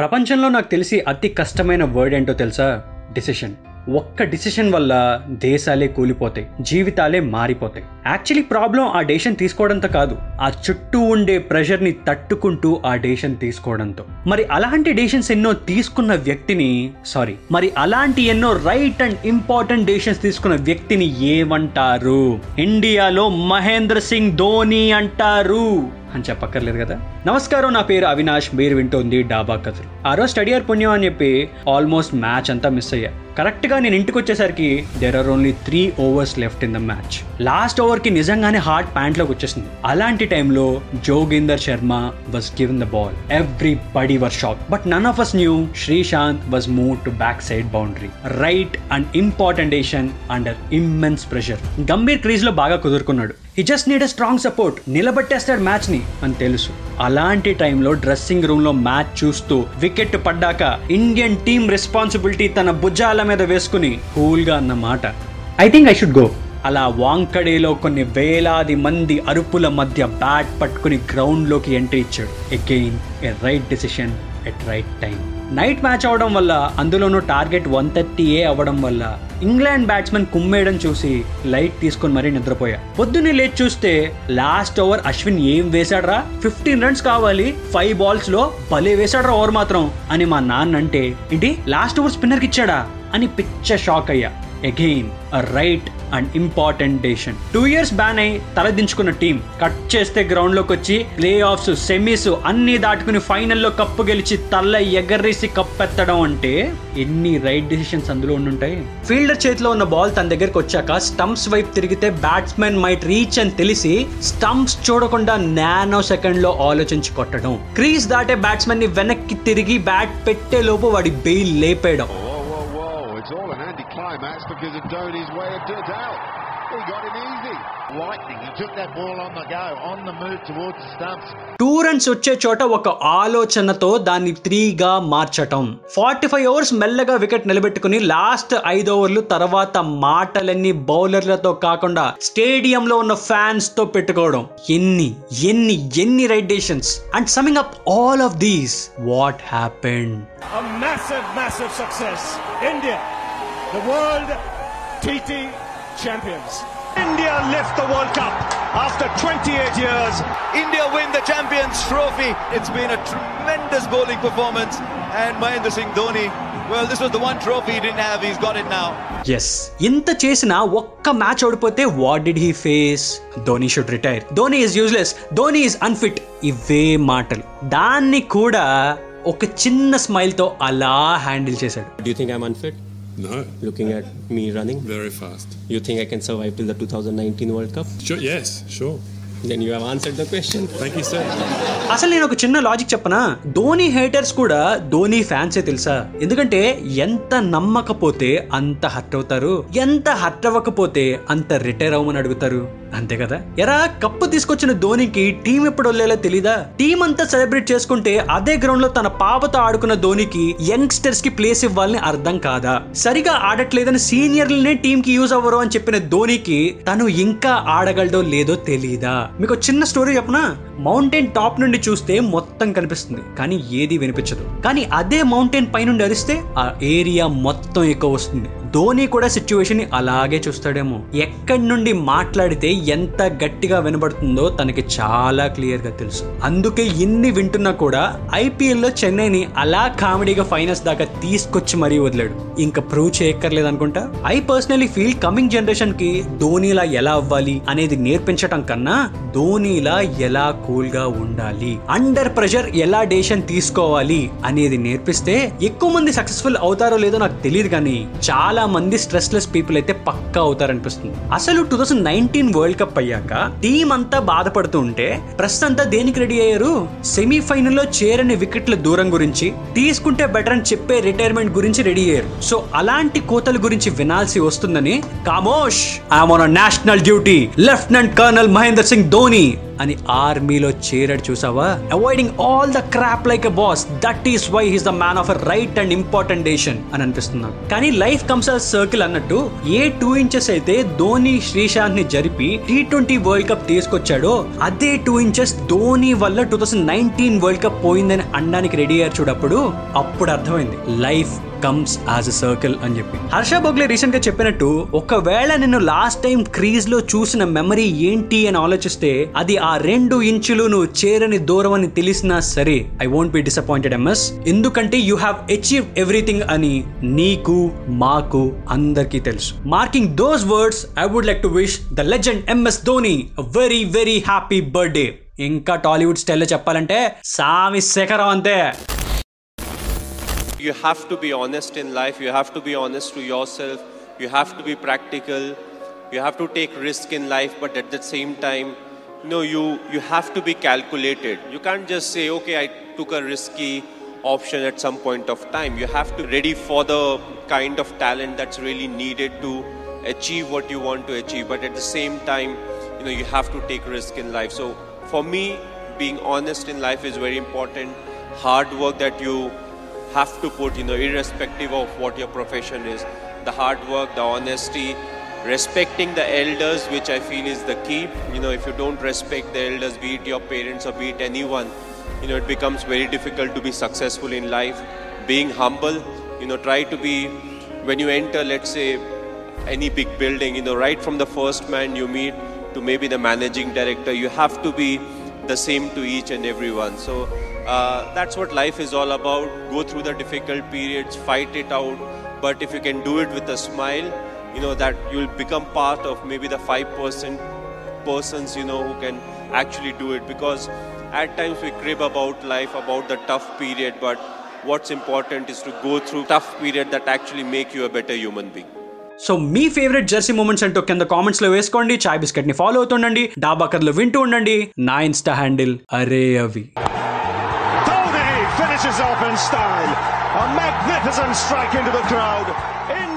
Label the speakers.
Speaker 1: ప్రపంచంలో నాకు తెలిసి అతి కష్టమైన వర్డ్ ఏంటో తెలుసా? డిసిషన్ ఒక్క డిసిషన్ వల్ల దేశాలే కూలిపోతాయి జీవితాలే మారిపోతాయి. యాక్చువల్లీ ప్రాబ్లం ఆ డేషన్ తీసుకోవడంతో కాదు ఆ చుట్టూ ఉండే ప్రెషర్ని తట్టుకుంటూ ఆ డేషన్ తీసుకోవడంతో. మరి అలాంటి డేషన్స్ ఎన్నో తీసుకున్న వ్యక్తిని సారీ మరి అలాంటి ఎన్నో రైట్ అండ్ ఇంపార్టెంట్ డేషన్స్ తీసుకున్న వ్యక్తిని ఏమంటారు? ఇండియాలో మహేంద్ర సింగ్ ధోని అంటారు. అని చెప్పక్కర్లేదు కదా. నమస్కారం నా పేరు అవినాష్. మీరు వింటోంది డాబా కథలు. ఆ రోజు స్టడీ ఆర్ పుణ్యం అని చెప్పి ఆల్మోస్ట్ మ్యాచ్ అంతా మిస్ అయ్యా. కరెక్ట్గా నేను ఇంటికి వచ్చేసరికి there are only three overs left in the match last ఓవర్కి నిజంగానే హార్ట్ ప్యాంట్లోకి వచ్చేసింది. అలాంటి టైంలో Joginder Sharma was given the ball everybody were shock but none of us knew Sreesanth was move to back side boundary right and important ఏషన్ under immense pressure Gambhir క్రీజ్లో బాగా కుదురుకున్నాడు. He just need a strong support నిలబట్టేస్తాడు మ్యాచ్ని అని తెలుసు. అలాంటి టైంలో dressing రూమ్లో match చూస్తూ wicket పడ్డాక ఇండియన్ టీం రెస్పాన్సిబిలిటీ తన భుజాల మీద వేసుకుని కూల్గా అన్నమాట I think I should go అలా వాంకడేలో కొన్ని వేలాది మంది అరుపుల మధ్య బ్యాట్ పట్టుకుని గ్రౌండ్లోకి ఎంట్రీ ఇచ్చాడు. Again a right decision at right time night match అవడం వల్ల అందులోనూ టార్గెట్ వన్ థర్టీ ఏ అవ్వడం వల్ల ఇంగ్లాండ్ బ్యాట్స్మెన్ కుమ్మేయడం చూసి లైట్ తీసుకొని మరీ నిద్రపోయా. పొద్దున్నే లేట్ చూస్తే లాస్ట్ ఓవర్ అశ్విన్ ఏం వేశాడ్రా? ఫిఫ్టీన్ రన్స్ కావాలి ఫైవ్ బాల్స్లో భలే వేశాడ్రా ఓవర్ మాత్రం అని మా నాన్న అంటే ఏంటి లాస్ట్ ఓవర్ స్పిన్నర్కి ఇచ్చాడా? అని పిచ్చ షాక్ అయ్యా. Again right and important decision two years ban అయి తలదించుకున్న టీం కట్ చేస్తే గ్రౌండ్లోకి వచ్చి ప్లే ఆఫ్స్ సెమీస్ అన్ని దాటుకుని ఫైనల్లో కప్పు గెలిచి తల్ల ఎగర్రేసి కప్పెత్తడం అంటే ఎన్ని రైట్ డిసిషన్స్ అందులో ఉండుంటాయి? ఫీల్డర్ చేతిలో ఉన్న బాల్ తన దగ్గరకు వచ్చాక స్టంప్స్ వైపు తిరిగితే బ్యాట్స్మెన్ మైట్ రీచ్ అని తెలిసి స్టంప్స్ చూడకుండా నానో సెకండ్లో ఆలోచించి కొట్టడం. క్రీజ్ దాటే బ్యాట్స్మెన్ని వెనక్కి తిరిగి బ్యాట్ పెట్టే లోపు వాడి బెయిల్ లేపేయడం.
Speaker 2: It's all an anticlimax because of Dhoni's way of doing it. out. He got him easy.
Speaker 3: lightning. He took that ball on the go, on the move towards the stumps.
Speaker 1: Two runs వచ్చే చోట ఒక ఆలోచనతో దాన్ని త్రీగా మార్చటం forty five hours మెల్లగా wicket నిలబెట్టుకుని last ఐదు ఓవర్లు తర్వాత మాటలన్నీ బౌలర్లతో కాకుండా స్టేడియంలో ఉన్న ఫ్యాన్స్తో పెట్టుకోవడం ఎన్ని ఎన్ని ఎన్ని right decisions and summing up all of these what happened
Speaker 4: A massive, massive success. India, the world TT champions. India lift the World Cup after 28 years.
Speaker 5: India win the Champions Trophy. It's been a tremendous bowling performance. And Mahendra Singh Dhoni, well, this was the one trophy he didn't have. He's got it now.
Speaker 1: Yes ఇంత చేసిన ఒక్క match ఓడిపోతే what did he face Dhoni should retire Dhoni is useless Dhoni is unfit ఇవే మాటలు దాన్ని కూడా ఒక చిన్న స్మైల్ తో అలా హ్యాండిల్ చేశాడు
Speaker 6: Do you think I'm unfit?
Speaker 7: No,
Speaker 6: Looking at me running?
Speaker 7: very fast.
Speaker 6: You think I can survive till the 2019 World Cup?
Speaker 7: Sure, yes, sure.
Speaker 6: Then you have answered the question.
Speaker 7: Thank you, sir.
Speaker 1: అసలు నేను ఒక చిన్న logic చెప్పనా Dhoni haters కూడా ధోని ఫ్యాన్సే తెలుసా ఎందుకంటే ఎంత నమ్మకపోతే అంత హర్ట్ అవుతారు ఎంత హర్ట్ అవ్వకపోతే అంత రిటైర్ అవ్వమని అడుగుతారు అంతే కదా? ఎరా కప్పు తీసుకొచ్చిన ధోనికి టీం ఎప్పుడు వెళ్ళేలా తెలీదా? టీం అంతా సెలబ్రేట్ చేసుకుంటే అదే గ్రౌండ్లో తన పాపతో ఆడుకున్న ధోనికి యంగ్స్టర్స్కి ప్లేస్ ఇవ్వాలని అర్థం కాదా? సరిగా ఆడట్లేదని సీనియర్లనే టీం కి యూజ్ అవ్వరు అని చెప్పిన ధోనికి తను ఇంకా ఆడగలడో లేదో తెలీదా? మీకు చిన్న స్టోరీ చెప్పనా? మౌంటైన్ టాప్ నుండి చూస్తే మొత్తం కనిపిస్తుంది. కానీ ఏది వినిపించదు. కానీ అదే మౌంటైన్ పై నుండి అరిస్తే ఆ ఏరియా మొత్తం ఎక్కువ వస్తుంది. ధోని కూడా సిచ్యువేషన్ని అలాగే చూస్తాడేమో. ఎక్కడి నుండి మాట్లాడితే ఎంత గట్టిగా వినబడుతుందో తనకి చాలా క్లియర్గా తెలుసు. అందుకే ఇన్ని వింటున్నా కూడా ఐపీఎల్లో చెన్నైని అలా కామెడీగా ఫైనల్స్ దాకా తీసుకొచ్చి మరీ వదిలాడు. ఇంకా ప్రూవ్ చేయక్కర్లేదు అనుకుంటా? ఐ పర్సనలీ ఫీల్ కమింగ్ జనరేషన్కి ధోనిలా ఎలా అవ్వాలి అనేది నేర్పించటం కన్నా ధోనిలా ఎలా కూల్గా ఉండాలి అండర్ ప్రెషర్ ఎలా డేషన్ తీసుకోవాలి అనేది నేర్పిస్తే ఎక్కువ మంది సక్సెస్ఫుల్ అవుతారో లేదో నాకు తెలియదు కానీ చాలా మంది స్ట్రెస్లెస్ పీపుల్ అయితే పక్కా అవుతారనిపిస్తుంది. అసలు two thousand nineteen world cup అయ్యాక టీం అంతా బాధపడుతూ ఉంటే ప్రస్తుతం అంతా దేనికి రెడీ అయ్యారు? సెమీఫైనల్లో చేరని వికెట్ల దూరం గురించి తీసుకుంటే బెటర్ అని చెప్పే రిటైర్మెంట్ గురించి రెడీ అయ్యారు. సో అలాంటి కోతల గురించి వినాల్సి వస్తుందని కామోష్ I'm on national duty lieutenant colonel Mahendra Singh Dhoni అని ఆర్మీలో చేరాడు చూసావా? Avoiding all the crap like a boss that is why he's the man of right and important డేషన్ అని అనిపిస్తున్నాడు కానీ లైఫ్ కమ్స్ అ సర్కిల్ అన్నట్టు ఏ టూ ఇంచెస్ అయితే ధోని శ్రీశాంత్ని జరిపి టీ ట్వంటీ వరల్డ్ కప్ తీసుకొచ్చాడో అదే టూ ఇంచెస్ ధోని వల్ల two thousand nineteen world cup పోయిందని అనడానికి రెడీ అయ్యారు చూడప్పుడు అప్పుడు అర్థమైంది. Life comes as a circle అని చెప్పి. హర్ష బొగ్లే రీసెంట్గా చెప్పినట్టు ఒకవేళ నిన్ను లాస్ట్ టైం క్రీజ్లో చూసిన మెమరీ ఏంటి అని ఆలోచిస్తే అది ఆ రెండు ఇంచులు నువ్వు చేరని దూరం అని తెలిసినా సరే I won't be disappointed MS ఎందుకంటే యూ హ్యావ్ అచీవ్ ఎవ్రీథింగ్ అని నీకు మాకు అందరికీ తెలుసు. Marking those words I would like to wish the legend MS Dhoni very very happy birthday ఇంకా టాలీవుడ్ స్టైల్లో చెప్పాలంటే సామి శేఖరం అంతే.
Speaker 7: You have to be honest in life. You have to be honest to yourself. You have to be practical. You have to take risk in life but at the same time you know you you have to be calculated. You can't just say okay i took a risky option at some point of time. You have to be ready for the kind of talent that's really needed to achieve what you want to achieve. But at the same time you know you have to take risk in life. So for me being honest in life is very important. Hard work that you have to put, you know, irrespective of what your profession is. The hard work, the honesty, respecting the elders, which I feel is the key. You know, if you don't respect the elders, be it your parents or be it anyone, you know, it becomes very difficult to be successful in life. Being humble, you know, try to be, when you enter, let's say, any big building, you know, right from the first man you meet to maybe the managing director, you have to be the same to each and everyone. So uh, that's what life is all about. Go through the difficult periods, fight it out. But if you can do it with a smile, you know that you'll become part of maybe the five percent persons you know who can actually do it. Because at times we crib about life, about the tough period, but what's important is to go through tough period that actually make you a better human being.
Speaker 1: So me favourite jersey moments అంటూ కింద comments లో వేసుకోండి చాయ్ biscuit ని follow అవుతుండండి డాబాకర్లు వింటూ ఉండండి నా Insta handle అరే అవి
Speaker 4: Dhoni finishes off in style. A magnificent strike into the crowd. India